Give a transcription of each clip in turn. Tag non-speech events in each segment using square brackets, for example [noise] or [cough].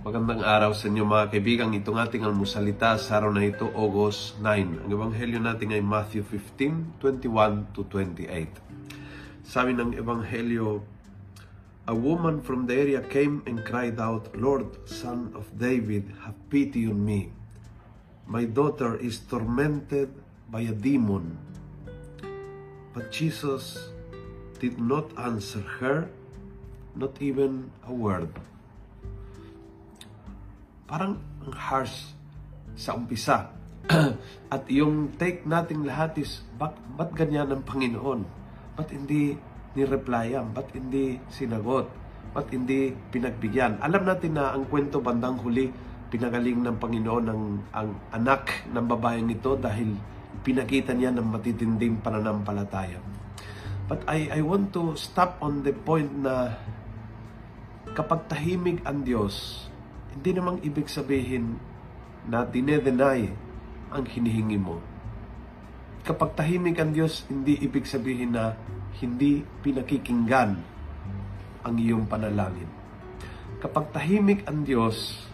Magandang araw sa inyo mga kaibigan. Itong ating almusalita sa araw na ito, August 9. Ang ebanghelyo natin ay Matthew 15, 21 to 28. Sabi ng ebanghelyo, A woman from the area came and cried out, Lord, son of David, have pity on me. My daughter is tormented by a demon. But Jesus did not answer her, not even a word parang ang harsh sa umpisa. [clears throat] At yung take nating lahat is, ba't, ba't ganyan ang Panginoon? Ba't hindi ni-replyan? Ba't hindi sinagot? Ba't hindi pinagbigyan? Alam natin na ang kwento bandang huli, pinagaling ng Panginoon ang, ang anak ng babaeng ito dahil pinakita niya ng matitinding pananampalataya. But I, I want to stop on the point na kapag tahimik ang Diyos, hindi namang ibig sabihin na dinedenay ang hinihingi mo. Kapag tahimik ang Diyos, hindi ibig sabihin na hindi pinakikinggan ang iyong panalangin. Kapag tahimik ang Diyos,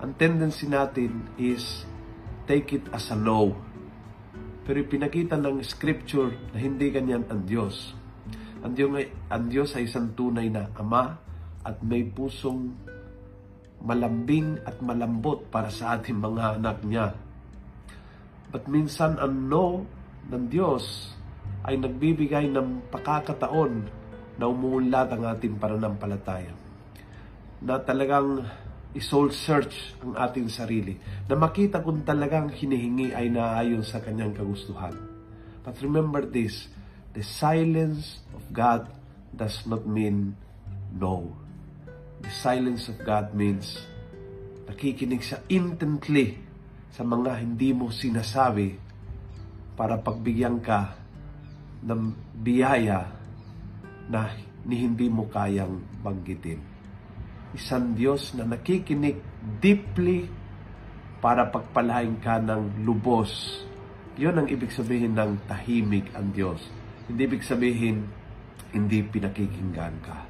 ang tendency natin is take it as a no. Pero pinakita ng scripture na hindi ganyan ang Diyos. Ang Diyos ay, ang Diyos ay isang tunay na Ama at may pusong malambing at malambot para sa ating mga anak niya. But minsan ang no ng Diyos ay nagbibigay ng pakakataon na umuunlad ang ating pananampalataya. Na talagang i-soul search ang ating sarili. Na makita kung talagang hinihingi ay naayon sa kanyang kagustuhan. But remember this, the silence of God does not mean no. The silence of God means nakikinig siya intently sa mga hindi mo sinasabi para pagbigyan ka ng biyaya na ni hindi mo kayang banggitin. Isang Diyos na nakikinig deeply para pagpalain ka ng lubos. Yun ang ibig sabihin ng tahimik ang Diyos. Hindi ibig sabihin, hindi pinakikinggan ka.